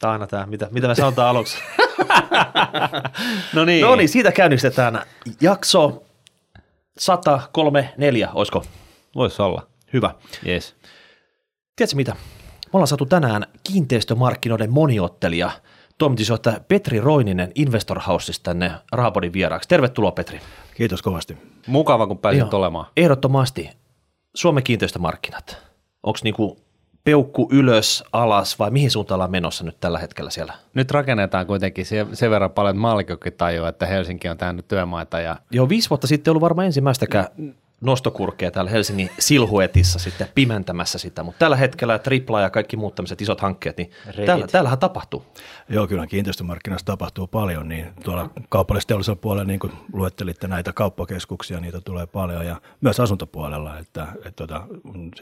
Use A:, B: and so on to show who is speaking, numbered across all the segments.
A: Tämä on aina tämä, mitä, mitä me sanotaan aluksi.
B: No niin.
A: No niin, siitä käynnistetään jakso 103.4, olisiko?
B: Voisi olla.
A: Hyvä.
B: Yes.
A: Tiedätkö mitä? Me ollaan saatu tänään kiinteistömarkkinoiden moniottelija, toimitusjohtaja Petri Roininen Investor Houseista tänne Rahapodin vieraaksi. Tervetuloa Petri.
C: Kiitos kovasti.
B: Mukava, kun pääsit
A: Joo.
B: olemaan.
A: Ehdottomasti. Suomen kiinteistömarkkinat. Onko niinku peukku ylös, alas vai mihin suuntaan ollaan menossa nyt tällä hetkellä siellä?
B: Nyt rakennetaan kuitenkin sen, sen verran paljon, että maallikkokin tajuaa, että Helsinki on täynnä työmaita ja
A: Joo, viisi vuotta sitten ei ollut varmaan ensimmäistäkään nostokurkkeja täällä Helsingin silhuetissa sitten pimentämässä sitä, mutta tällä hetkellä tripla ja kaikki muut tämmöiset isot hankkeet, niin täällä, täällähän tapahtuu.
C: Joo, kyllä kiinteistömarkkinassa tapahtuu paljon, niin tuolla kaupallisteollisella puolella, niin kuin luettelitte näitä kauppakeskuksia, niitä tulee paljon ja myös asuntopuolella, että, että tota,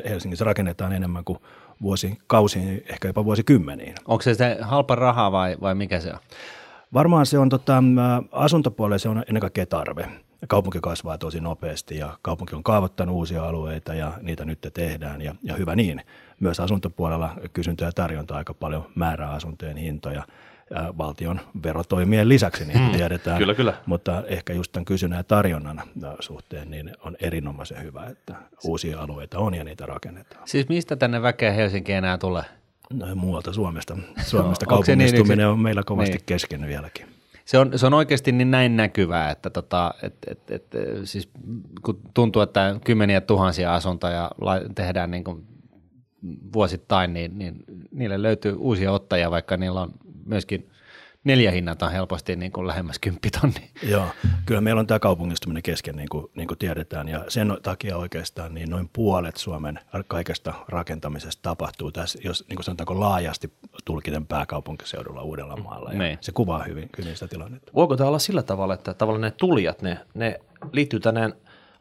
C: Helsingissä rakennetaan enemmän kuin vuosikausiin, ehkä jopa vuosikymmeniin.
B: onko se se halpa raha vai, vai mikä se on?
C: Varmaan se on tota, asuntopuolella se on ennen kaikkea tarve. Kaupunki kasvaa tosi nopeasti ja kaupunki on kaavoittanut uusia alueita ja niitä nyt tehdään ja, ja hyvä niin. Myös asuntopuolella kysyntä ja tarjonta aika paljon määrää asuntojen hintoja valtion verotoimien lisäksi, niin kuin tiedetään.
A: kyllä, kyllä.
C: Mutta ehkä just tämän kysynnän ja tarjonnan ä, suhteen niin on erinomaisen hyvä, että uusia alueita on ja niitä rakennetaan.
B: Siis mistä tänne väkeä Helsinki enää tulee?
C: No, muualta Suomesta. Suomesta
B: niin
C: kaupungistuminen
B: yksin-
C: on meillä kovasti
B: Niin.
C: kesken vieläkin.
B: Se on, se on oikeasti niin näin näkyvää, että tota, et, et, et, siis kun tuntuu, että kymmeniä tuhansia asuntoja tehdään niin kuin vuosittain, niin, niin niille löytyy uusia ottajia, vaikka niillä on myöskin neljä hinnat on helposti niin kuin lähemmäs kymppitonni.
C: Joo, kyllä meillä on tämä kaupungistuminen kesken, niin kuin, niin kuin tiedetään, ja sen takia oikeastaan niin noin puolet Suomen kaikesta rakentamisesta tapahtuu tässä, jos niin kuin sanotaanko laajasti tulkiten pääkaupunkiseudulla Uudellamaalla, ja
B: Niin.
C: se kuvaa hyvin, hyvin sitä tilannetta.
A: Voiko tämä olla sillä tavalla, että tavallaan ne tulijat, ne, ne liittyy tänne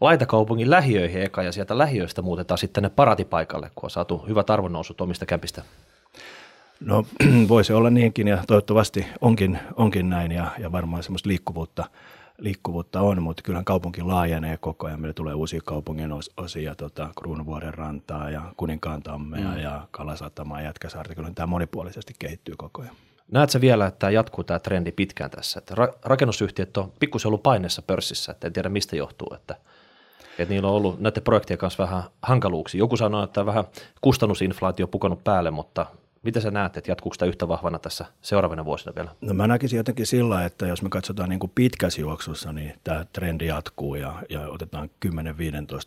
A: laitakaupungin lähiöihin eka ja sieltä lähiöistä muutetaan sitten ne paratipaikalle, kun on saatu hyvät arvonnousut omista kämpistä.
C: No voisi olla niinkin, ja toivottavasti onkin, onkin näin, ja, ja varmaan semmoista liikkuvuutta, liikkuvuutta on, mutta kyllähän kaupunki laajenee koko ajan. Meille tulee uusia kaupungin os- osia, tota, Kruunuvuoden rantaa ja Kuninkaantammea mm. ja Kalasatamaa ja Jätkäsaarta. Kyllä tämä monipuolisesti kehittyy koko ajan.
A: Näetkö vielä, että tämä jatkuu tämä trendi pitkään tässä? Että ra- rakennusyhtiöt on pikkusen ollut paineessa pörssissä, että en tiedä mistä johtuu, että, että niillä on ollut näiden projektien kanssa vähän hankaluuksia. Joku sanoo, että vähän kustannusinflaatio on pukannut päälle, mutta miten sä näet, että jatkuuko tämä yhtä vahvana tässä seuraavina vuosina vielä?
C: No mä näkisin jotenkin sillä, että jos me katsotaan niin kuin pitkässä juoksussa, niin tämä trendi jatkuu ja, ja otetaan 10-15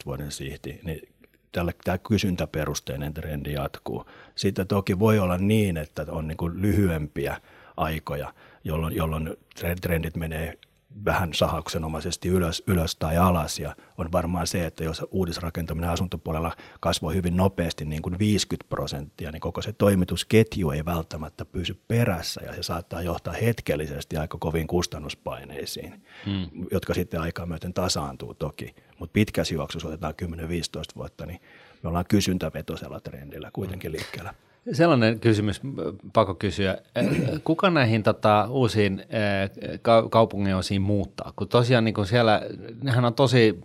C: vuoden sihti, niin tällä, tämä kysyntäperusteinen trendi jatkuu. Sitten toki voi olla niin, että on niin kuin lyhyempiä aikoja, jolloin, jolloin trendit menee vähän sahauksenomaisesti ylös, ylös tai alas ja on varmaan se, että jos uudisrakentaminen asuntopuolella kasvoi hyvin nopeasti niin kuin 50 prosenttia, niin koko se toimitusketju ei välttämättä pysy perässä ja se saattaa johtaa hetkellisesti aika koviin kustannuspaineisiin, mm. jotka sitten aikaa myöten tasaantuu toki, mutta pitkässä juoksussa otetaan 10-15 vuotta, niin me ollaan kysyntävetoisella trendillä kuitenkin liikkeellä.
B: Sellainen kysymys, pakko kysyä. Äh, Kuka näihin tota, uusiin äh, ka- kaupungin osiin muuttaa? Kun tosiaan niin kun siellä, nehän on tosi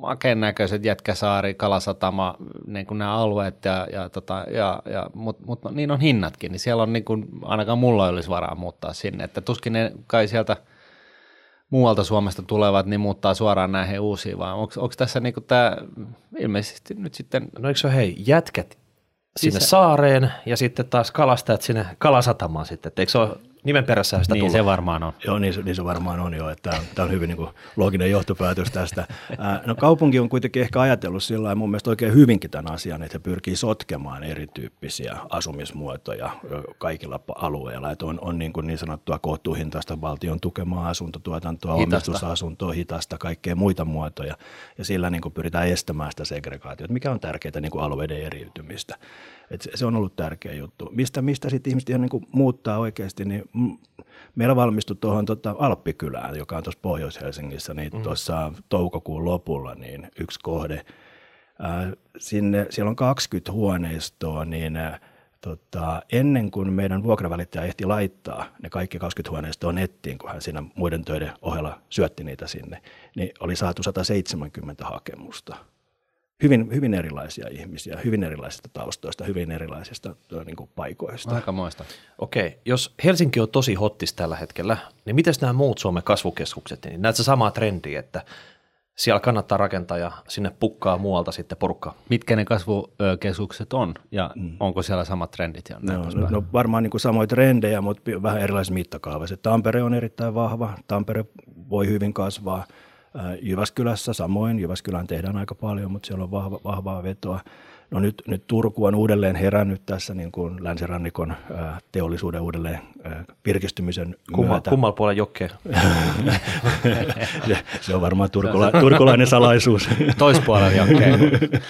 B: makeen näköiset, Jätkäsaari, Kalasatama, niin nämä alueet, ja, ja, tota, ja, ja, mutta mut, niin on hinnatkin, niin siellä on niin kuin, ainakaan mulla olisi varaa muuttaa sinne. Että tuskin ne kai sieltä muualta Suomesta tulevat, niin muuttaa suoraan näihin uusiin, vaan onko tässä niin tämä ilmeisesti nyt sitten
A: No eikö se ole, hei, jätkät sinne
B: Sisä-
A: saareen ja sitten taas kalastajat sinne kalasatamaan sitten, että eikö se ole nimen perässä sitä
B: niin
A: tullut?
B: se varmaan on.
C: Joo, niin se, niin se varmaan on jo, että tämä on, hyvin niin kuin looginen johtopäätös tästä. Ää, No kaupunki on kuitenkin ehkä ajatellut sillä mun mielestä oikein hyvinkin tämän asian, että he pyrkii sotkemaan erityyppisiä asumismuotoja kaikilla alueilla. Että on, on niin, kuin niin sanottua kohtuuhintaista valtion tukemaa asuntotuotantoa,
B: Hitasta.
C: omistusasuntoa, hitasta, kaikkea muita muotoja. Ja sillä niin kuin pyritään estämään sitä segregaatiota, mikä on tärkeää niin kuin alueiden eriytymistä. Et se, se on ollut tärkeä juttu. Mistä, mistä sitten ihmiset ihan niin kuin muuttaa oikeasti, niin meillä valmistui tuohon tota Alppikylään, joka on tuossa Pohjois-Helsingissä, niin mm. tuossa toukokuun lopulla niin yksi kohde. Ää, sinne, siellä on 20 huoneistoa, niin ää, tota, ennen kuin meidän vuokravälittäjä ehti laittaa ne kaikki 20 huoneistoa nettiin, kun hän siinä muiden töiden ohella syötti niitä sinne, niin oli saatu 170 hakemusta hyvin, hyvin erilaisia ihmisiä, hyvin erilaisista taustoista, hyvin erilaisista niin kuin, paikoista.
B: Aikamoista.
A: Okei, jos Helsinki on tosi hottis tällä hetkellä, niin miten nämä muut Suomen kasvukeskukset, niin näetkö samaa trendiä, että siellä kannattaa rakentaa ja sinne pukkaa muualta sitten porukkaa?
B: Mitkä ne kasvukeskukset on ja mm. onko siellä samat trendit? Ja
C: no, no, no varmaan niin kuin samoja trendejä, mutta vähän erilaisissa mittakaavassa. Tampere on erittäin vahva, Tampere voi hyvin kasvaa – Jyväskylässä samoin, Jyväskylään tehdään aika paljon, mutta siellä on vahva, vahvaa vetoa. No nyt, nyt Turku on uudelleen herännyt tässä niin kuin länsirannikon teollisuuden uudelleen virkistymisen
A: Kumma,
C: myötä.
A: Kummalla puolella jokea?
C: se on varmaan turkula, turkulainen salaisuus.
B: Toispuolella jokea.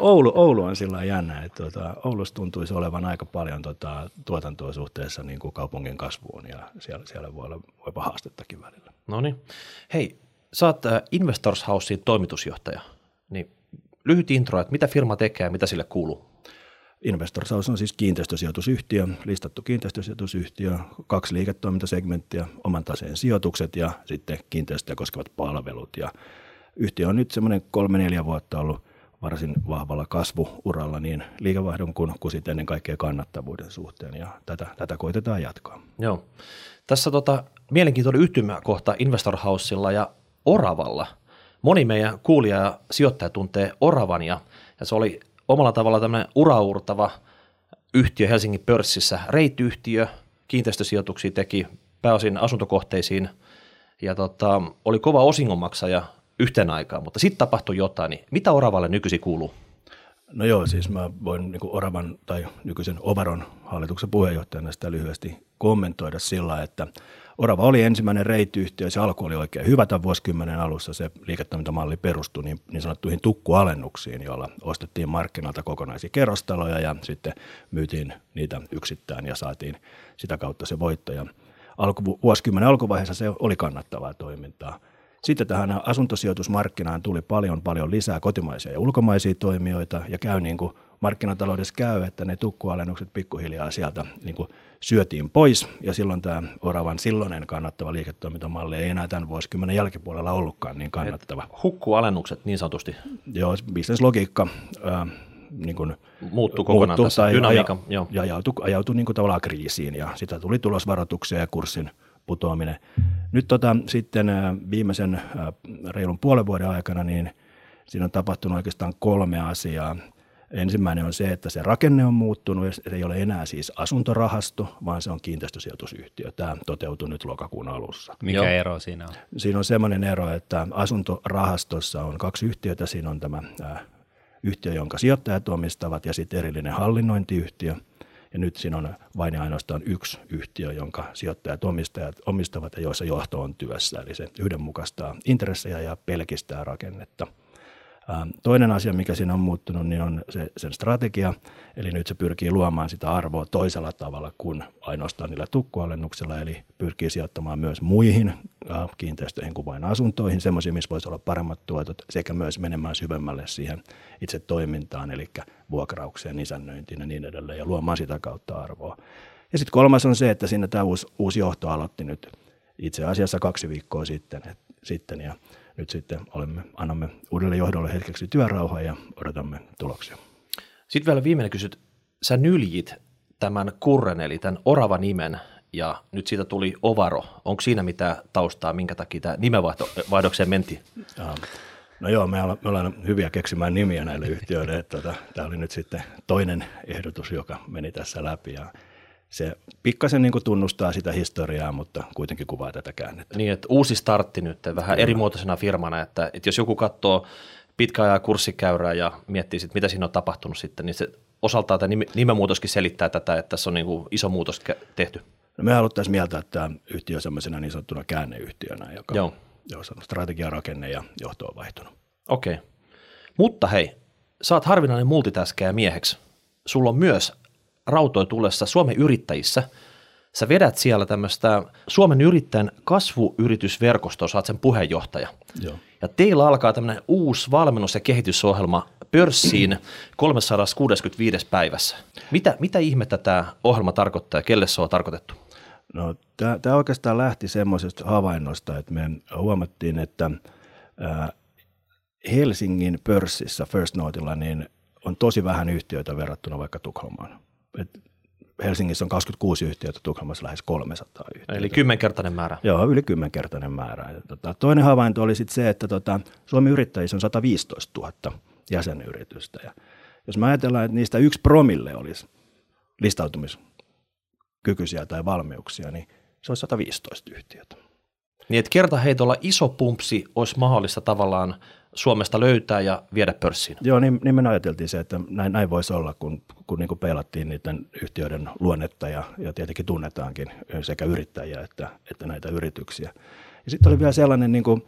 C: Oulu, Oulu on sillä jännä, että tuota, Oulussa tuntuisi olevan aika paljon tuota, tuotantoa suhteessa niin kuin kaupungin kasvuun ja siellä, siellä voi olla voipa haastettakin välillä.
A: No niin. Hei, sä oot äh, Investors Housein toimitusjohtaja, niin lyhyt intro, että mitä firma tekee ja mitä sille kuuluu?
C: Investors House on siis kiinteistösijoitusyhtiö, listattu kiinteistösijoitusyhtiö, kaksi liiketoimintasegmenttiä, oman taseen sijoitukset ja sitten kiinteistöjä koskevat palvelut. Ja yhtiö on nyt semmoinen kolme neljä vuotta ollut varsin vahvalla kasvuuralla niin liikevaihdon kuin, kuin sitten ennen kaikkea kannattavuuden suhteen ja tätä, tätä koitetaan jatkaa.
A: Joo. Tässä tota, mielenkiintoinen yhtymäkohta Investor Housella ja Oravalla. Moni meidän kuulija ja sijoittaja tuntee Oravan ja, se oli omalla tavalla tämmöinen uraurtava yhtiö Helsingin pörssissä, reittiyhtiö, kiinteistösijoituksia teki pääosin asuntokohteisiin ja tota, oli kova osingonmaksaja yhteen aikaan, mutta sitten tapahtui jotain, niin mitä Oravalle nykyisin kuuluu?
C: No joo, siis mä voin niin Oravan tai nykyisen Ovaron hallituksen puheenjohtajana sitä lyhyesti kommentoida sillä, että Orava oli ensimmäinen reittiyhtiö, se alku oli oikein hyvä tämän vuosikymmenen alussa. Se liiketoimintamalli perustui niin, niin sanottuihin tukkualennuksiin, joilla ostettiin markkinoilta kokonaisia kerrostaloja ja sitten myytiin niitä yksittäin ja saatiin sitä kautta se voitto. Ja alku, vuosikymmenen alkuvaiheessa se oli kannattavaa toimintaa. Sitten tähän asuntosijoitusmarkkinaan tuli paljon paljon lisää kotimaisia ja ulkomaisia toimijoita ja käy niin kuin markkinataloudessa käy, että ne tukkualennukset pikkuhiljaa sieltä niin kuin syötiin pois ja silloin tämä Oravan silloinen kannattava liiketoimintamalli ei enää tämän vuosikymmenen jälkipuolella ollutkaan niin kannattava.
A: Et hukkualennukset niin sanotusti.
C: Joo, bisneslogiikka äh, niin kuin
A: muuttuu kokonaan muuttu, tässä, dynamiikka.
C: Aja, joo. ja ajautui, ajautui niin kuin tavallaan kriisiin ja sitä tuli tulosvaroituksia ja kurssin putoaminen. Nyt tota, sitten viimeisen reilun puolen vuoden aikana niin siinä on tapahtunut oikeastaan kolme asiaa. Ensimmäinen on se, että se rakenne on muuttunut. Se ei ole enää siis asuntorahasto, vaan se on kiinteistösijoitusyhtiö. Tämä toteutui nyt lokakuun alussa.
B: Mikä Joo. ero siinä on?
C: Siinä on sellainen ero, että asuntorahastossa on kaksi yhtiötä. Siinä on tämä yhtiö, jonka sijoittajat omistavat, ja sitten erillinen hallinnointiyhtiö – ja nyt siinä on vain ja ainoastaan yksi yhtiö, jonka sijoittajat omistajat omistavat ja joissa johto on työssä. Eli se yhdenmukaistaa intressejä ja pelkistää rakennetta. Ähm, toinen asia, mikä siinä on muuttunut, niin on se, sen strategia, eli nyt se pyrkii luomaan sitä arvoa toisella tavalla kuin ainoastaan niillä tukkualennuksilla, eli pyrkii sijoittamaan myös muihin äh, kiinteistöihin kuin vain asuntoihin, semmoisiin, missä voisi olla paremmat tuotot, sekä myös menemään syvemmälle siihen itse toimintaan, eli vuokraukseen, isännöintiin ja niin edelleen, ja luomaan sitä kautta arvoa. Ja sitten kolmas on se, että siinä tämä uusi, uusi johto aloitti nyt itse asiassa kaksi viikkoa sitten, et, sitten ja nyt sitten olemme, annamme uudelle johdolle hetkeksi työrauhaa ja odotamme tuloksia.
A: Sitten vielä viimeinen kysymys. Sä nyljit tämän kurren, eli tämän Orava-nimen, ja nyt siitä tuli Ovaro. Onko siinä mitään taustaa, minkä takia tämä nimenvaihdokseen menti?
C: No joo, me ollaan, me ollaan hyviä keksimään nimiä näille yhtiöille. Tota, tämä oli nyt sitten toinen ehdotus, joka meni tässä läpi. Ja se pikkasen niin tunnustaa sitä historiaa, mutta kuitenkin kuvaa tätä käännettä.
A: Niin, että uusi startti nyt, vähän Kyllä. erimuotoisena firmana, että, että jos joku katsoo pitkäajan kurssikäyrää ja miettii sitten, mitä siinä on tapahtunut sitten, niin se osaltaan tämä nimenmuutoskin selittää tätä, että tässä on niin kuin iso muutos tehty.
C: No me haluttaisiin mieltä, että tämä yhtiö on sellaisena niin sanottuna käänneyhtiönä, joka Joo. Jos on strategiarakenne ja johto on vaihtunut.
A: Okei. Okay. Mutta hei, oot harvinainen multitaskeja mieheksi. Sulla on myös rautoi tullessa Suomen yrittäjissä. Sä vedät siellä tämmöistä Suomen yrittäjän kasvuyritysverkostoa, oot sen puheenjohtaja.
C: Joo.
A: Ja teillä alkaa tämmöinen uusi valmennus- ja kehitysohjelma pörssiin 365 päivässä. Mitä, mitä ihmettä tämä ohjelma tarkoittaa ja kelle se on tarkoitettu?
C: No, tämä oikeastaan lähti semmoisesta havainnosta, että me huomattiin, että ää, Helsingin pörssissä First Notella niin on tosi vähän yhtiöitä verrattuna vaikka Tukholmaan. Et Helsingissä on 26 yhtiötä, Tukholmassa lähes 300 yhtiötä.
A: Eli kymmenkertainen määrä.
C: Joo, yli kymmenkertainen määrä. Ja tota, toinen havainto oli sitten se, että tota, Suomen yrittäjissä on 115 000 jäsenyritystä. Ja jos me ajatellaan, että niistä yksi promille olisi listautumiskykyisiä tai valmiuksia, niin se olisi 115 yhtiötä.
A: Niin, että kertaheitolla iso pumpsi olisi mahdollista tavallaan Suomesta löytää ja viedä pörssiin.
C: Joo, niin, niin me ajateltiin se, että näin, näin voisi olla, kun, kun niin kuin peilattiin niiden yhtiöiden luonnetta ja, ja tietenkin tunnetaankin sekä yrittäjiä että, että näitä yrityksiä. Ja sitten oli vielä sellainen niin kuin,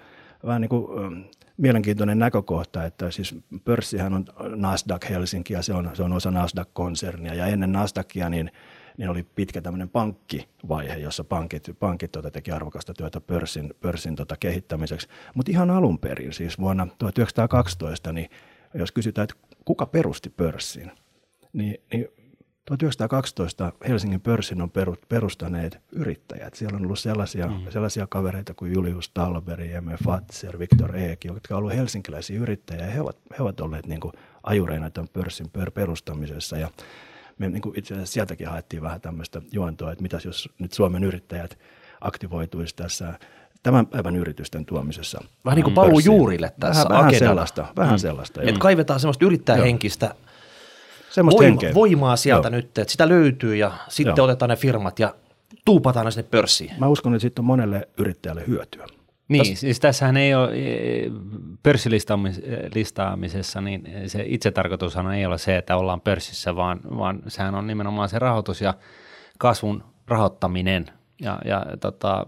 C: vähän niin kuin, ähm, mielenkiintoinen näkökohta, että siis pörssihän on Nasdaq Helsinki ja se on, se on osa Nasdaq-konsernia ja ennen Nasdaqia niin – niin oli pitkä tämmöinen pankkivaihe, jossa pankit, pankit tuota, teki arvokasta työtä pörssin, pörssin tota, kehittämiseksi. Mutta ihan alun perin, siis vuonna 1912, niin jos kysytään, että kuka perusti pörssin, niin, niin 1912 Helsingin pörssin on perustaneet yrittäjät. Siellä on ollut sellaisia, mm. sellaisia kavereita kuin Julius Talberi, Emme Fatser, Victor Eek, jotka ovat olleet helsinkiläisiä yrittäjiä. He ovat, he ovat olleet niin kuin ajureina tämän pörssin perustamisessa. Ja me niin kuin itse asiassa sieltäkin haettiin vähän tämmöistä juontoa, että mitäs jos nyt Suomen yrittäjät aktivoituisi tässä tämän päivän yritysten tuomisessa.
A: Vähän niin kuin paluu juurille tässä
C: Vähän, vähän sellaista. Vähän mm. sellaista
A: että kaivetaan semmoista yrittäjähenkistä voima, voimaa sieltä Joo. nyt, että sitä löytyy ja sitten Joo. otetaan ne firmat ja tuupataan ne sinne pörssiin.
C: Mä uskon, että sitten on monelle yrittäjälle hyötyä.
B: Niin, Täs... siis tässähän ei ole pörssilistaamisessa, niin se itse tarkoitushan ei ole se, että ollaan pörssissä, vaan, vaan sehän on nimenomaan se rahoitus ja kasvun rahoittaminen. Ja, ja tota,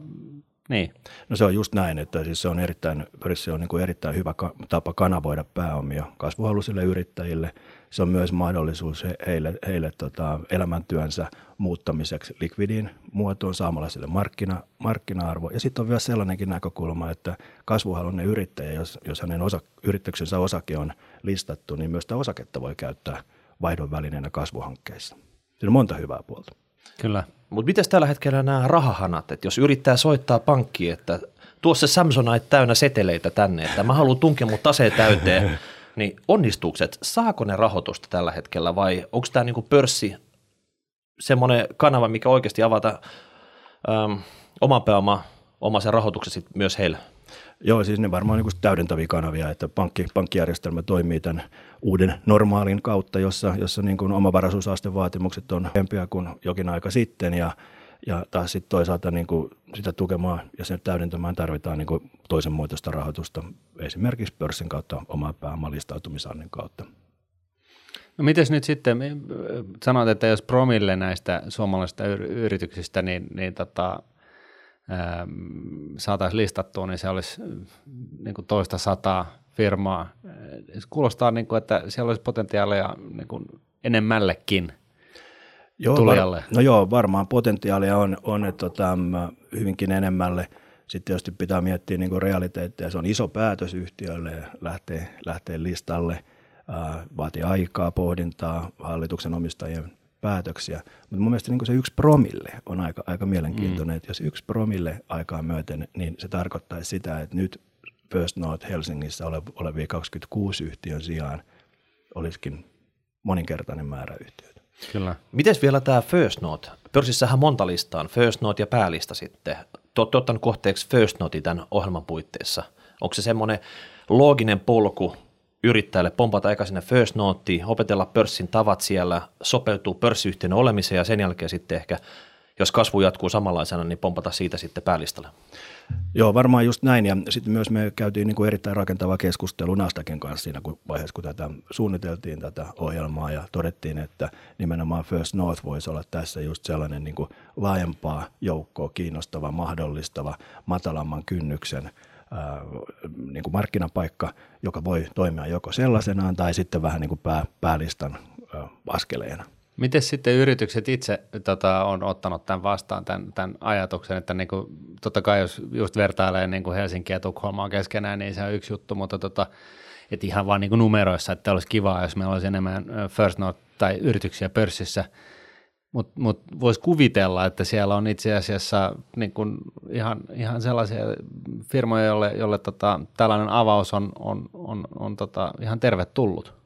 B: niin.
C: No se on just näin, että siis se on erittäin, pörssi on niin kuin erittäin hyvä tapa kanavoida pääomia kasvuhaluisille yrittäjille – se on myös mahdollisuus heille, heille tota, elämäntyönsä muuttamiseksi likvidiin muotoon saamalla sille markkina, markkina-arvo. Ja sitten on vielä sellainenkin näkökulma, että kasvuhaluinen yrittäjä, jos, jos hänen osa, yrityksensä osake on listattu, niin myös sitä osaketta voi käyttää vaihdon välineenä kasvuhankkeissa. Siinä on monta hyvää puolta.
A: Kyllä. Mutta miten tällä hetkellä nämä rahahanat, että jos yrittää soittaa pankkiin, että tuossa Samsonite täynnä seteleitä tänne, että mä haluan tunkea mun taseen täyteen, niin onnistukset, saako ne rahoitusta tällä hetkellä vai onko tämä niin pörssi semmoinen kanava, mikä oikeasti avata äm, oma pääoma, oma sen rahoituksen myös heille?
C: Joo, siis ne varmaan niin täydentäviä kanavia, että pankki, pankkijärjestelmä toimii tämän uuden normaalin kautta, jossa, jossa niin omavaraisuusastevaatimukset on hempiä kuin jokin aika sitten ja ja taas sitten toisaalta niin kuin sitä tukemaan ja sen täydentämään tarvitaan niin kuin toisen muotoista rahoitusta, esimerkiksi pörssin kautta omaa pääomalistautumisannin kautta.
B: No miten nyt sitten, sanoit, että jos promille näistä suomalaisista yrityksistä, niin, niin tota, saataisiin listattua, niin se olisi niin kuin toista sataa firmaa. Se kuulostaa, niin kuin, että siellä olisi potentiaalia niin kuin enemmällekin –
C: joo, tulijalle? Var, no joo, varmaan potentiaalia on, on että tota, hyvinkin enemmälle. Sitten tietysti pitää miettiä niin realiteetteja. Se on iso päätös yhtiölle lähteä, lähteä listalle. Vaatii aikaa, pohdintaa, hallituksen omistajien päätöksiä. Mutta mun mielestä niin se yksi promille on aika, aika mielenkiintoinen. Mm. Että jos yksi promille aikaa myöten, niin se tarkoittaisi sitä, että nyt First North Helsingissä olevia 26 yhtiön sijaan olisikin moninkertainen määrä yhtiöitä.
A: Kyllä. Miten vielä tämä First Note? Pörssissähän monta listaa First Note ja päälista sitten. Te olette ottanut kohteeksi First Note tämän ohjelman puitteissa. Onko se semmoinen looginen polku yrittäjälle pompata eka sinne First Noteen, opetella pörssin tavat siellä, sopeutuu pörssiyhtiön olemiseen ja sen jälkeen sitten ehkä, jos kasvu jatkuu samanlaisena, niin pompata siitä sitten päälistalle?
C: Joo, varmaan just näin. Ja sitten myös me käytiin niin kuin erittäin rakentava keskustelu Nastakin kanssa siinä kun vaiheessa, kun tätä suunniteltiin tätä ohjelmaa ja todettiin, että nimenomaan First North voisi olla tässä just sellainen niin kuin laajempaa joukkoa kiinnostava, mahdollistava, matalamman kynnyksen ää, niin kuin markkinapaikka, joka voi toimia joko sellaisenaan tai sitten vähän niin kuin pää, päälistan ää, askeleena.
B: Miten sitten yritykset itse tota, on ottanut tämän vastaan, tämän, tämän ajatuksen, että niin kuin, totta kai jos just vertailee niin kuin Helsinkiä ja Tukholmaa keskenään, niin se on yksi juttu, mutta tota, et ihan vaan niin kuin numeroissa, että olisi kivaa, jos meillä olisi enemmän First Note tai yrityksiä pörssissä, Mutta mut voisi kuvitella, että siellä on itse asiassa niin kun ihan, ihan sellaisia firmoja, jolle, jolle tota, tällainen avaus on, on, on, on tota, ihan tervetullut.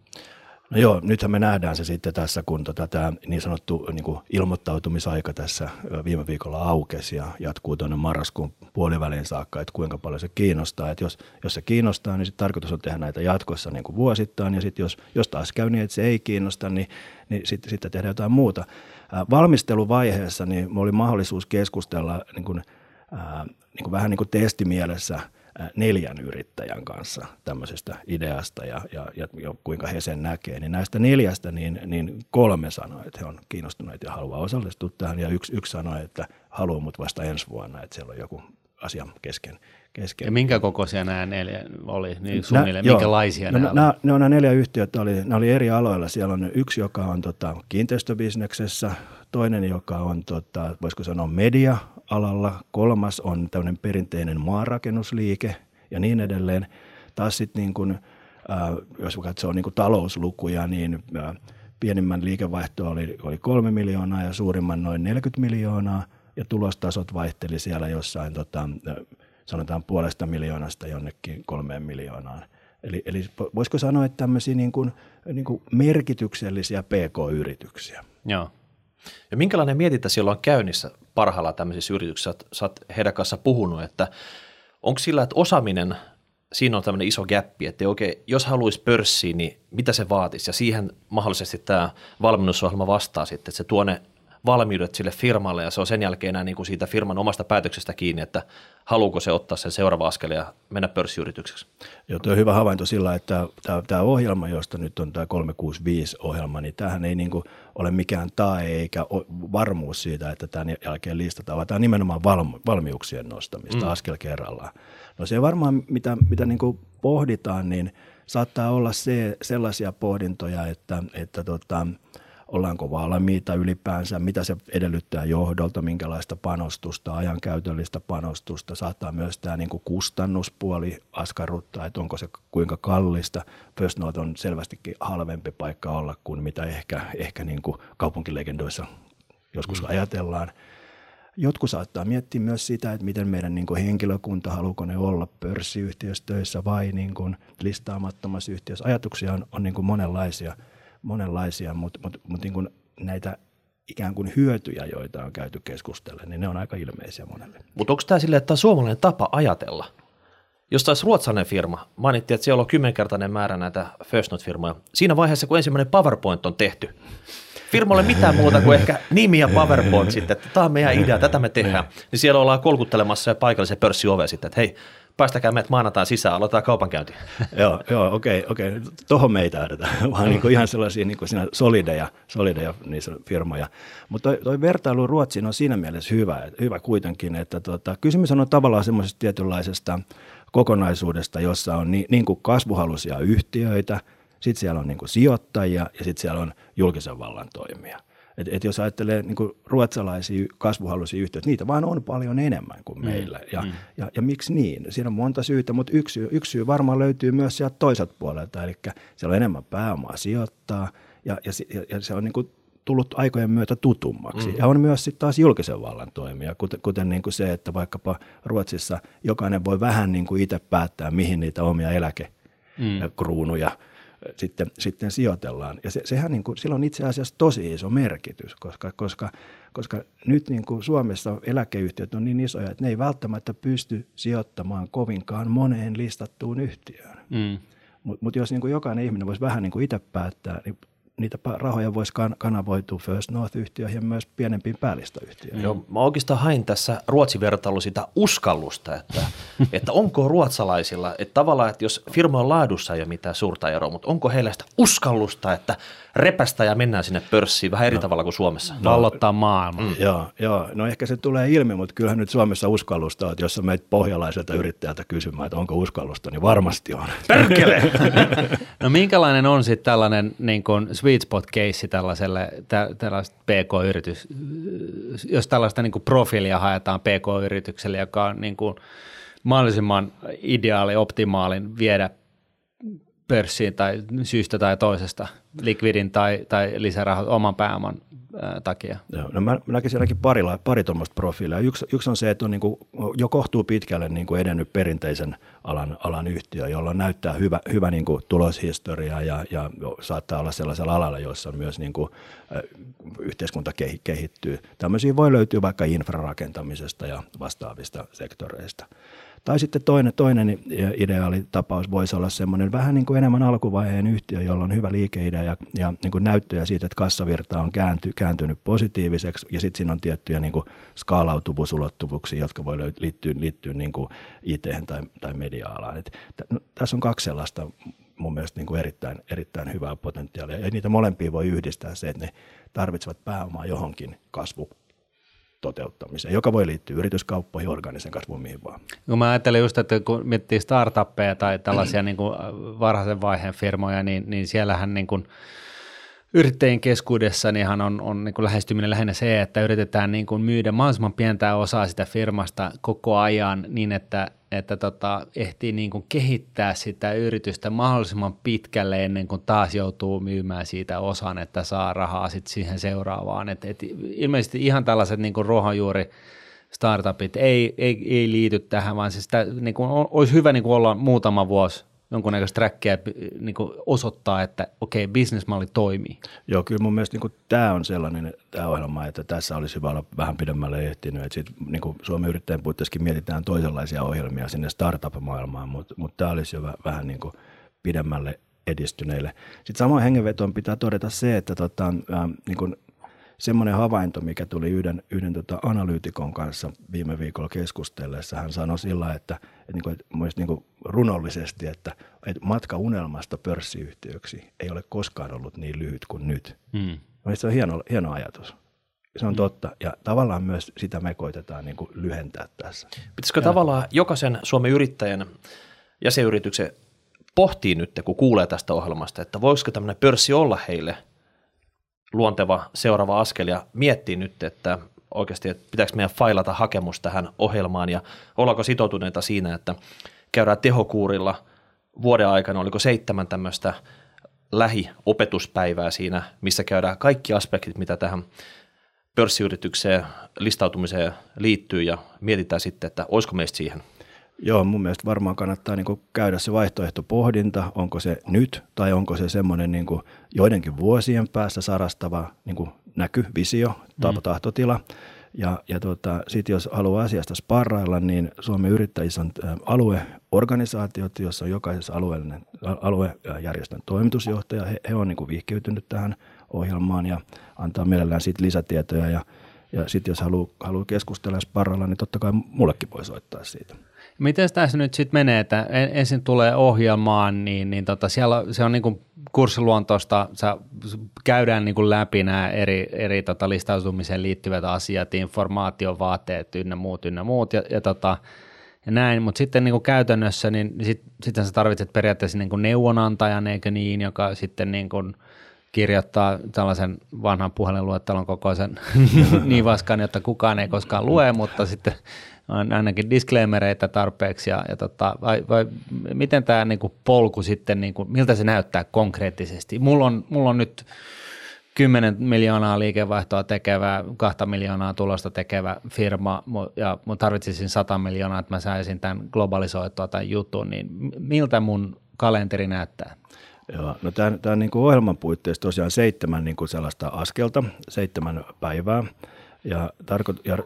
C: No joo, nythän me nähdään se sitten tässä, kun tota, tämä niin sanottu niin kuin ilmoittautumisaika tässä viime viikolla aukesi ja jatkuu tuonne marraskuun puoliväliin saakka, että kuinka paljon se kiinnostaa. Että jos, jos se kiinnostaa, niin sitten tarkoitus on tehdä näitä jatkossa niin kuin vuosittain ja sitten jos, jos taas käy niin, että se ei kiinnosta, niin, niin sitten sit tehdään jotain muuta. Valmisteluvaiheessa niin oli mahdollisuus keskustella niin kuin, niin kuin vähän niin kuin testimielessä – neljän yrittäjän kanssa tämmöisestä ideasta ja, ja, ja, kuinka he sen näkee, niin näistä neljästä niin, niin kolme sanoi, että he on kiinnostuneita ja haluaa osallistua tähän ja yksi, yksi sanoi, että haluaa mut vasta ensi vuonna, että siellä on joku asia kesken. Kesken.
B: Ja minkä kokoisia nämä neljä oli, niin suunnilleen, nä, minkälaisia
C: no, nämä, nämä, nämä, nämä neljä yhtiötä, oli, nämä oli eri aloilla. Siellä on yksi, joka on tota, kiinteistöbisneksessä, toinen, joka on, tota, voisiko sanoa, media-alalla, kolmas on tämmöinen perinteinen maanrakennusliike ja niin edelleen. Taas sitten niin kuin, äh, jos katsoo niin kuin talouslukuja, niin äh, pienimmän liikevaihto oli, oli kolme miljoonaa ja suurimman noin 40 miljoonaa ja tulostasot vaihteli siellä jossain tota, sanotaan puolesta miljoonasta jonnekin kolmeen miljoonaan. Eli, eli voisiko sanoa, että tämmöisiä niin kuin, niin kuin merkityksellisiä PK-yrityksiä.
B: Joo.
A: Ja minkälainen mietintä siellä on käynnissä parhaalla tämmöisissä yrityksissä? Sä oot heidän kanssa puhunut, että onko sillä, että osaaminen, siinä on tämmöinen iso gappi, että oikein, jos haluaisi pörssiin, niin mitä se vaatisi? Ja siihen mahdollisesti tämä valmennusohjelma vastaa sitten, että se tuo ne valmiudet sille firmalle ja se on sen jälkeen enää niin kuin siitä firman omasta päätöksestä kiinni, että haluuko se ottaa sen seuraava askel ja mennä pörssiyritykseksi.
C: Joo, tuo on hyvä havainto sillä, että tämä, tämä ohjelma, josta nyt on tämä 365-ohjelma, niin tähän ei niin kuin ole mikään tae eikä varmuus siitä, että tämän jälkeen listataan, vaan tämä on nimenomaan valmiuksien nostamista mm. askel kerrallaan. No se varmaan, mitä, mitä niin kuin pohditaan, niin saattaa olla se, sellaisia pohdintoja, että, että tota, ollaanko valmiita ylipäänsä, mitä se edellyttää johdolta, minkälaista panostusta, ajankäytöllistä panostusta. Saattaa myös tämä niin kuin kustannuspuoli askarruttaa, että onko se kuinka kallista. First Note on selvästikin halvempi paikka olla kuin mitä ehkä, ehkä niin kuin kaupunkilegendoissa joskus mm. ajatellaan. Jotkut saattaa miettiä myös sitä, että miten meidän niin kuin henkilökunta, haluuko ne olla pörssiyhtiössä töissä vai niin kuin listaamattomassa yhtiössä. Ajatuksia on, on niin kuin monenlaisia – monenlaisia, mutta, mutta, mutta niin kuin näitä ikään kuin hyötyjä, joita on käyty keskustellen, niin ne on aika ilmeisiä monelle.
A: Mutta onko tämä silleen, että tämä on suomalainen tapa ajatella? Jos taisi ruotsalainen firma, mainittiin, että siellä on kymmenkertainen määrä näitä First Note-firmoja. Siinä vaiheessa, kun ensimmäinen PowerPoint on tehty, firmalle mitään muuta kuin ehkä nimi ja PowerPoint sitten, että tämä on meidän idea, tätä me tehdään, niin siellä ollaan kolkuttelemassa ja paikallisen pörssiove sitten, että hei, päästäkää meidät maanantain sisään, aloitetaan kaupankäynti.
C: joo, joo, okei, okei. Tuohon me ei tähdetä, vaan niin kuin ihan sellaisia niin kuin siinä solideja, solideja niissä firmoja. Mutta toi vertailu Ruotsiin on siinä mielessä hyvä, hyvä kuitenkin, että tota, kysymys on tavallaan semmoisesta tietynlaisesta kokonaisuudesta, jossa on niin, niin kuin kasvuhaluisia yhtiöitä, sitten siellä on niin kuin sijoittajia ja sitten siellä on julkisen vallan toimia. Et, et jos ajattelee niin kuin ruotsalaisia kasvuhaluisia yhtiöitä, niitä vaan on paljon enemmän kuin mm. meillä. Ja, mm. ja, ja miksi niin? Siinä on monta syytä, mutta yksi yksi syy varmaan löytyy myös sieltä toiselta puolelta. Eli siellä on enemmän pääomaa sijoittaa ja, ja, ja se on niin kuin tullut aikojen myötä tutummaksi. Mm. Ja on myös sitten taas julkisen vallan toimia, kuten, kuten niin kuin se, että vaikkapa Ruotsissa jokainen voi vähän niin kuin itse päättää, mihin niitä omia eläkekruunuja mm sitten, sitten sijoitellaan. Ja se, sehän niin kuin, sillä on itse asiassa tosi iso merkitys, koska, koska, koska nyt niin kuin Suomessa eläkeyhtiöt on niin isoja, että ne ei välttämättä pysty sijoittamaan kovinkaan moneen listattuun yhtiöön. Mm. Mutta mut jos niin kuin jokainen ihminen voisi vähän niin kuin itse päättää, niin niitä rahoja voisi kanavoitua First North-yhtiöihin ja myös pienempiin päällistäyhtiöihin.
A: Joo, mä oikeastaan hain tässä Ruotsin vertailu sitä uskallusta, että, että onko ruotsalaisilla, että tavallaan, että jos firmojen laadussa ei ole mitään suurta eroa, mutta onko heillä sitä uskallusta, että repästä ja mennään sinne pörssiin vähän eri no, tavalla kuin Suomessa?
B: No, Vallottaa maailmaa. Mm.
C: Joo, joo, no ehkä se tulee ilmi, mutta kyllähän nyt Suomessa uskallusta, että jos meitä pohjalaiselta yrittäjältä kysymään, että onko uskallusta, niin varmasti on.
A: Perkele!
B: no minkälainen on sitten tällainen niin kuin sweet spot case tällaiselle, tä, PK-yritys, jos tällaista niin kuin profiilia haetaan PK-yritykselle, joka on niin kuin mahdollisimman ideaali, optimaalin viedä pörssiin tai syystä tai toisesta, likvidin tai, tai lisärahat oman pääoman ää, takia?
C: Joo, no mä, mä näkisin sielläkin parilla, pari tuommoista profiilia. Yksi, yksi on se, että on niin kuin, jo kohtuu pitkälle niin kuin edennyt perinteisen alan, alan yhtiö, jolla näyttää hyvä, hyvä niin kuin tuloshistoria ja, ja saattaa olla sellaisella alalla, jossa myös niin kuin, yhteiskunta kehittyy. Tämmöisiä voi löytyä vaikka infrarakentamisesta ja vastaavista sektoreista. Tai sitten toinen, toinen ideaalitapaus voisi olla semmoinen vähän niin kuin enemmän alkuvaiheen yhtiö, jolla on hyvä liikeidea ja, ja niin kuin näyttöjä siitä, että kassavirta on käänty, kääntynyt positiiviseksi ja sitten siinä on tiettyjä niin kuin skaalautuvuusulottuvuuksia, jotka voi liittyä, liittyä niin kuin IT- tai, tai media-alaan. Et, no, tässä on kaksi sellaista mun mielestä niin kuin erittäin, erittäin hyvää potentiaalia ja niitä molempia voi yhdistää se, että ne tarvitsevat pääomaa johonkin kasvu toteuttamiseen, joka voi liittyä yrityskauppoihin, organisen kasvuun, mihin vaan.
B: No mä ajattelen just, että kun miettii startuppeja tai tällaisia niin kuin varhaisen vaiheen firmoja, niin, niin siellähän niin kuin yrittäjien keskuudessa niin on, on niin kuin lähestyminen lähinnä se, että yritetään niin kuin myydä mahdollisimman pientä osaa sitä firmasta koko ajan niin, että että tota, ehtii niin kuin kehittää sitä yritystä mahdollisimman pitkälle ennen kuin taas joutuu myymään siitä osan, että saa rahaa sitten siihen seuraavaan. Et, et ilmeisesti ihan tällaiset niin kuin ruohonjuuri startupit ei, ei, ei liity tähän, vaan siis tämä, niin kuin, olisi hyvä niin kuin olla muutama vuosi jonkunnäköistä trackia niin osoittaa, että okei, okay, bisnesmalli toimii.
C: Joo, kyllä mun mielestä niin tämä on sellainen tämä ohjelma, että tässä olisi hyvä olla vähän pidemmälle ehtinyt. Että sit, niin kuin Suomen yrittäjän puitteissakin mietitään toisenlaisia ohjelmia sinne startup-maailmaan, mutta, mutta tämä olisi jo vähän niin kuin pidemmälle edistyneille. Sitten samoin hengenvetoon pitää todeta se, että tota, äh, niin kuin semmoinen havainto, mikä tuli yhden, yhden tota analyytikon kanssa viime viikolla keskustellessa. Hän sanoi sillä, että, että, niin kuin, että niin kuin runollisesti, että, että matka unelmasta pörssiyhtiöksi ei ole koskaan ollut niin lyhyt kuin nyt. Mm. Se on hieno, hieno ajatus. Se on mm. totta. Ja tavallaan myös sitä me koitetaan niin kuin lyhentää tässä.
A: Pitäisikö ja. tavallaan jokaisen Suomen yrittäjän jäsenyrityksen pohtii nyt, kun kuulee tästä ohjelmasta, että voisiko tämmöinen pörssi olla heille – luonteva seuraava askel ja miettii nyt, että oikeasti, että pitääkö meidän failata hakemus tähän ohjelmaan ja ollaanko sitoutuneita siinä, että käydään tehokuurilla vuoden aikana, oliko seitsemän tämmöistä lähiopetuspäivää siinä, missä käydään kaikki aspektit, mitä tähän pörssiyritykseen listautumiseen liittyy ja mietitään sitten, että olisiko meistä siihen –
C: Joo, mun mielestä varmaan kannattaa niin käydä se vaihtoehtopohdinta, onko se nyt tai onko se semmoinen niin joidenkin vuosien päässä sarastava niin näky, visio, mm. tahtotila. Ja, ja tota, sitten jos haluaa asiasta sparrailla, niin Suomen yrittäjissä on alueorganisaatiot, jossa on jokaisessa alueellinen, aluejärjestön toimitusjohtaja. He, he on niin vihkiytynyt tähän ohjelmaan ja antaa mielellään siitä lisätietoja. Ja, ja sitten jos haluaa, haluaa keskustella sparralla, niin totta kai mullekin voi soittaa siitä.
B: Miten tässä nyt sitten menee, että ensin tulee ohjelmaan, niin, niin tota siellä se on niin kurssiluontoista, sä, käydään niin läpi nämä eri, eri tota listautumiseen liittyvät asiat, informaatiovaateet ynnä muut ynnä muut ja, ja, tota, ja näin, mutta sitten niin käytännössä, niin sit, sitten sä tarvitset periaatteessa niin neuvonantajan, eikö niin, joka sitten niin kuin kirjoittaa tällaisen vanhan puhelinluettelon kokoisen nivaskan, jotta kukaan ei koskaan lue, mutta sitten ainakin disclaimereita tarpeeksi ja, ja tota, vai, vai, miten tämä niinku polku sitten, niinku, miltä se näyttää konkreettisesti? Mulla on, mulla on nyt 10 miljoonaa liikevaihtoa tekevä, 2 miljoonaa tulosta tekevä firma ja mun tarvitsisin 100 miljoonaa, että mä saisin tämän globalisoitua tämän jutun, niin miltä mun kalenteri näyttää?
C: Joo, no tämän, tämän niin kuin ohjelman puitteissa tosiaan seitsemän niin kuin sellaista askelta, seitsemän päivää. Ja, tarko- ja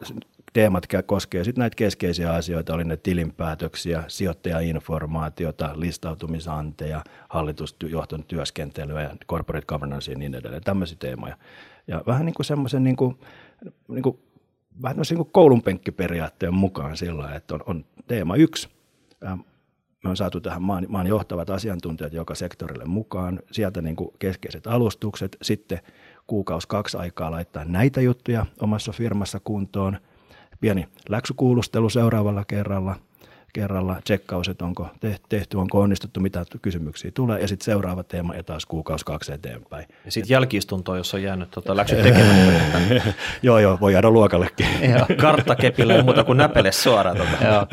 C: teemat koskee sitten näitä keskeisiä asioita, oli ne tilinpäätöksiä, sijoittajainformaatiota, listautumisanteja, hallitusjohton työskentelyä ja corporate governance ja niin edelleen, tämmöisiä teemoja. Ja vähän niin kuin semmoisen niin kuin, niin kuin, vähän niin kuin koulunpenkkiperiaatteen mukaan sillä että on, on teema yksi, me on saatu tähän maan, maan johtavat asiantuntijat joka sektorille mukaan, sieltä niin kuin keskeiset alustukset, sitten kuukausi kaksi aikaa laittaa näitä juttuja omassa firmassa kuntoon – pieni läksykuulustelu seuraavalla kerralla, kerralla tsekkaus, että onko tehty, onko onnistuttu, mitä kysymyksiä tulee, ja sitten seuraava teema ja taas kuukausi kaksi eteenpäin.
A: Ja sitten jälkiistuntoa, jos on jäänyt tuota läksyt tekemättä.
C: joo, joo, voi jäädä luokallekin.
A: Karttakepillä ei muuta kuin näpele suoraan. Tuota.
B: joo.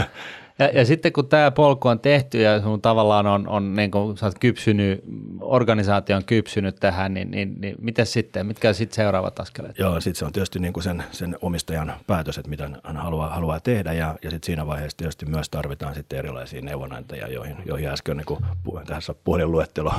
B: Ja, ja sitten kun tämä polku on tehty ja sun tavallaan on, on niin kuin sä oot kypsynyt, organisaatio on kypsynyt tähän, niin, niin, niin miten sitten, mitkä sitten seuraavat askeleet?
C: Joo, sitten se on tietysti niin kuin sen, sen omistajan päätös, että mitä hän haluaa, haluaa tehdä ja, ja sitten siinä vaiheessa tietysti myös tarvitaan sitten erilaisia neuvonantajia, joihin, joihin äsken niin kuin tässä puhelinluettelo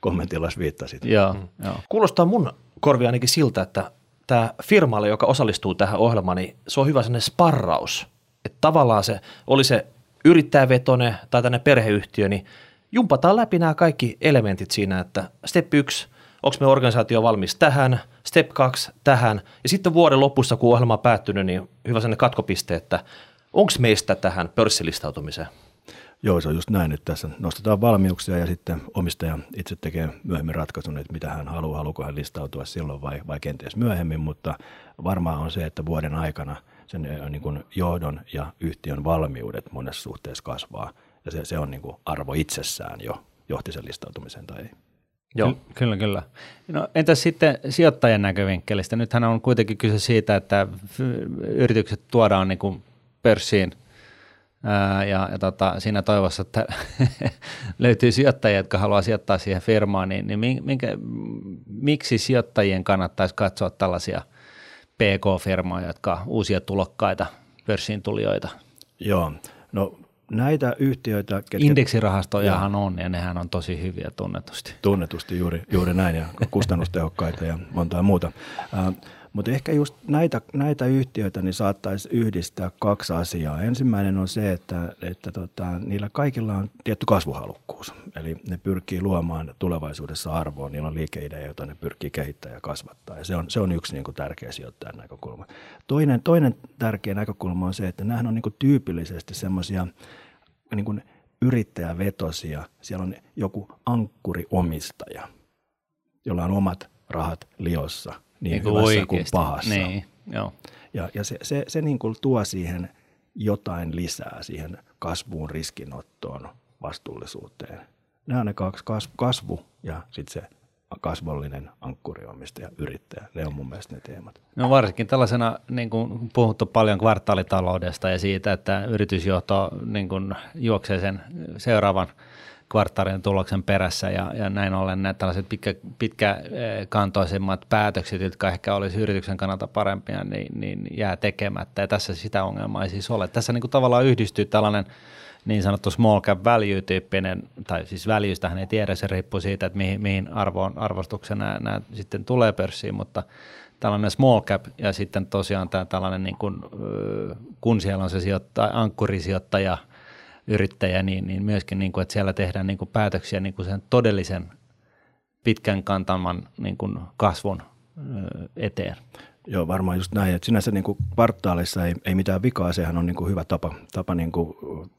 C: kommentilla viittasit.
B: Joo, mm. joo.
A: Kuulostaa mun korvi ainakin siltä, että tämä firmalle, joka osallistuu tähän ohjelmaan, niin se on hyvä sellainen sparraus. Että tavallaan se, oli se yrittäjävetone tai tänne perheyhtiö, niin jumpataan läpi nämä kaikki elementit siinä, että step 1, onko me organisaatio valmis tähän, step 2 tähän, ja sitten vuoden lopussa, kun ohjelma on päättynyt, niin hyvä sellainen katkopiste, että onko meistä tähän pörssilistautumiseen?
C: Joo, se on just näin, että tässä nostetaan valmiuksia ja sitten omistaja itse tekee myöhemmin ratkaisun, että mitä hän haluaa, haluuko hän listautua silloin vai, vai kenties myöhemmin, mutta varmaan on se, että vuoden aikana sen niin kuin johdon ja yhtiön valmiudet monessa suhteessa kasvaa ja se, se on niin kuin arvo itsessään jo, johti sen listautumiseen tai ei.
B: Joo. Ky- kyllä, kyllä. No, entäs sitten sijoittajan näkövinkkelistä? Nythän on kuitenkin kyse siitä, että yritykset tuodaan niin kuin pörssiin – ja, ja tota, siinä toivossa, että löytyy sijoittajia, jotka haluaa sijoittaa siihen firmaan, niin, niin minkä, miksi sijoittajien kannattaisi katsoa tällaisia PK-firmoja, jotka uusia tulokkaita, pörssiin tulijoita?
C: Joo, no näitä yhtiöitä... Ketkä...
B: Indeksirahastojahan on ja nehän on tosi hyviä tunnetusti.
C: Tunnetusti juuri, juuri näin ja kustannustehokkaita ja montaa muuta. Mutta ehkä just näitä, näitä yhtiöitä niin saattaisi yhdistää kaksi asiaa. Ensimmäinen on se, että, että tota, niillä kaikilla on tietty kasvuhalukkuus. Eli ne pyrkii luomaan tulevaisuudessa arvoa, niillä on liikeideja, joita ne pyrkii kehittämään ja kasvattaa. Ja se on, se on yksi niin kuin, tärkeä sijoittajan näkökulma. Toinen, toinen tärkeä näkökulma on se, että nämähän on niin kuin, tyypillisesti semmoisia niin yrittäjävetosia. Siellä on joku ankkuriomistaja, jolla on omat rahat liossa – niin, niin hyvässä oikeasti. kuin pahassa.
B: Niin, joo.
C: Ja, ja se, se, se niin kuin tuo siihen jotain lisää siihen kasvuun, riskinottoon, vastuullisuuteen. Nämä on ne kaksi, kasvu ja sitten se kasvollinen ankkuriomistaja, yrittäjä. Ne on mun mielestä ne teemat.
B: No varsinkin tällaisena, niin kuin puhuttu paljon kvartaalitaloudesta ja siitä, että yritysjohto niin kuin juoksee sen seuraavan – kvartaalin tuloksen perässä ja, ja näin ollen nämä tällaiset pitkä, pitkäkantoisemmat päätökset, jotka ehkä olisi yrityksen kannalta parempia, niin, niin jää tekemättä ja tässä sitä ongelmaa ei siis ole. Tässä niin kuin tavallaan yhdistyy tällainen niin sanottu small cap value-tyyppinen, tai siis valuestähän ei tiedä, se riippuu siitä, että mihin, mihin arvoon, arvostuksena nämä, nämä sitten tulee pörssiin, mutta tällainen small cap ja sitten tosiaan tämä tällainen, niin kuin, kun siellä on se sijoittaja, ankkurisijoittaja – yrittäjä, niin, niin myöskin, niin kuin, että siellä tehdään niin kuin päätöksiä niin kuin sen todellisen pitkän kantaman niin kuin kasvun eteen.
C: Joo, varmaan just näin. Että sinänsä niin kuin kvartaalissa ei, ei mitään vikaa, sehän on niin kuin hyvä tapa, tapa niin kuin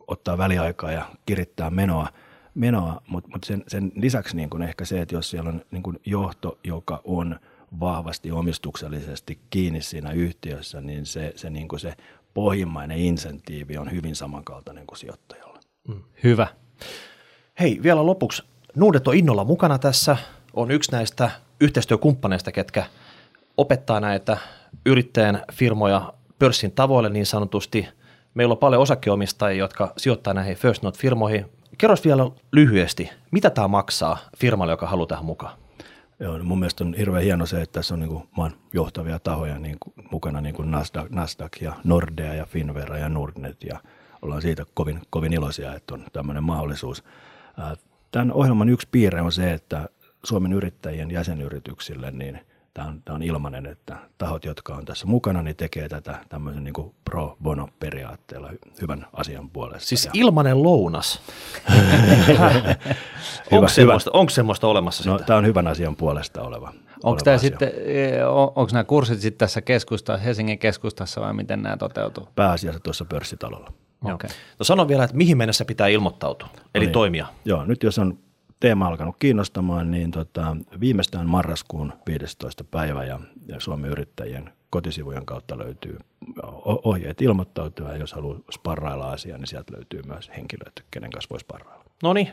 C: ottaa väliaikaa ja kirittää menoa, menoa. mutta mut sen, sen lisäksi niin kuin ehkä se, että jos siellä on niin kuin johto, joka on vahvasti omistuksellisesti kiinni siinä yhtiössä, niin se, se, niin kuin se pohjimmainen insentiivi on hyvin samankaltainen kuin sijoittajalla.
B: Mm. Hyvä.
A: Hei, vielä lopuksi. Nuudet on innolla mukana tässä. On yksi näistä yhteistyökumppaneista, ketkä opettaa näitä yrittäjän firmoja pörssin tavoille niin sanotusti. Meillä on paljon osakkeomistajia, jotka sijoittaa näihin First Note-firmoihin. Kerros vielä lyhyesti, mitä tämä maksaa firmalle, joka haluaa tähän mukaan?
C: Joo, no mun mielestä on hirveän hieno se, että tässä on niin kuin maan johtavia tahoja niin kuin, mukana, niin kuin Nasdaq, Nasdaq ja Nordea ja Finvera ja Nordnet ja ollaan siitä kovin, kovin iloisia, että on tämmöinen mahdollisuus. Tämän ohjelman yksi piirre on se, että Suomen yrittäjien jäsenyrityksille niin tämä on, tämä on ilmainen, että tahot, jotka on tässä mukana, niin tekee tätä tämmöisen niin kuin pro bono periaatteella hyvän asian puolesta.
A: Siis ja... ilmainen lounas. onko, semmoista, onko semmoista olemassa?
C: No, sitä? tämä on hyvän asian puolesta oleva.
B: Onko, tämä sitten, e, onko nämä kurssit sitten tässä keskusta, Helsingin keskustassa vai miten nämä toteutuu?
C: Pääasiassa tuossa pörssitalolla.
A: Okay. No sano vielä, että mihin mennessä pitää ilmoittautua, eli no niin. toimia.
C: Joo, nyt jos on teema alkanut kiinnostamaan, niin tota, viimeistään marraskuun 15. päivä ja, ja Suomen yrittäjien kotisivujen kautta löytyy ohjeet ilmoittautua ja jos haluaa sparrailla asiaa, niin sieltä löytyy myös henkilöitä, kenen kanssa voi sparrailla.
A: No niin,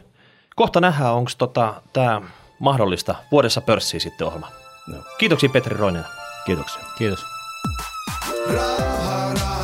A: kohta nähdään, onko tota, tämä mahdollista vuodessa pörssiin sitten ohjelma. No. Kiitoksia Petri Roinen.
C: Kiitoksia.
B: Kiitos. Raha.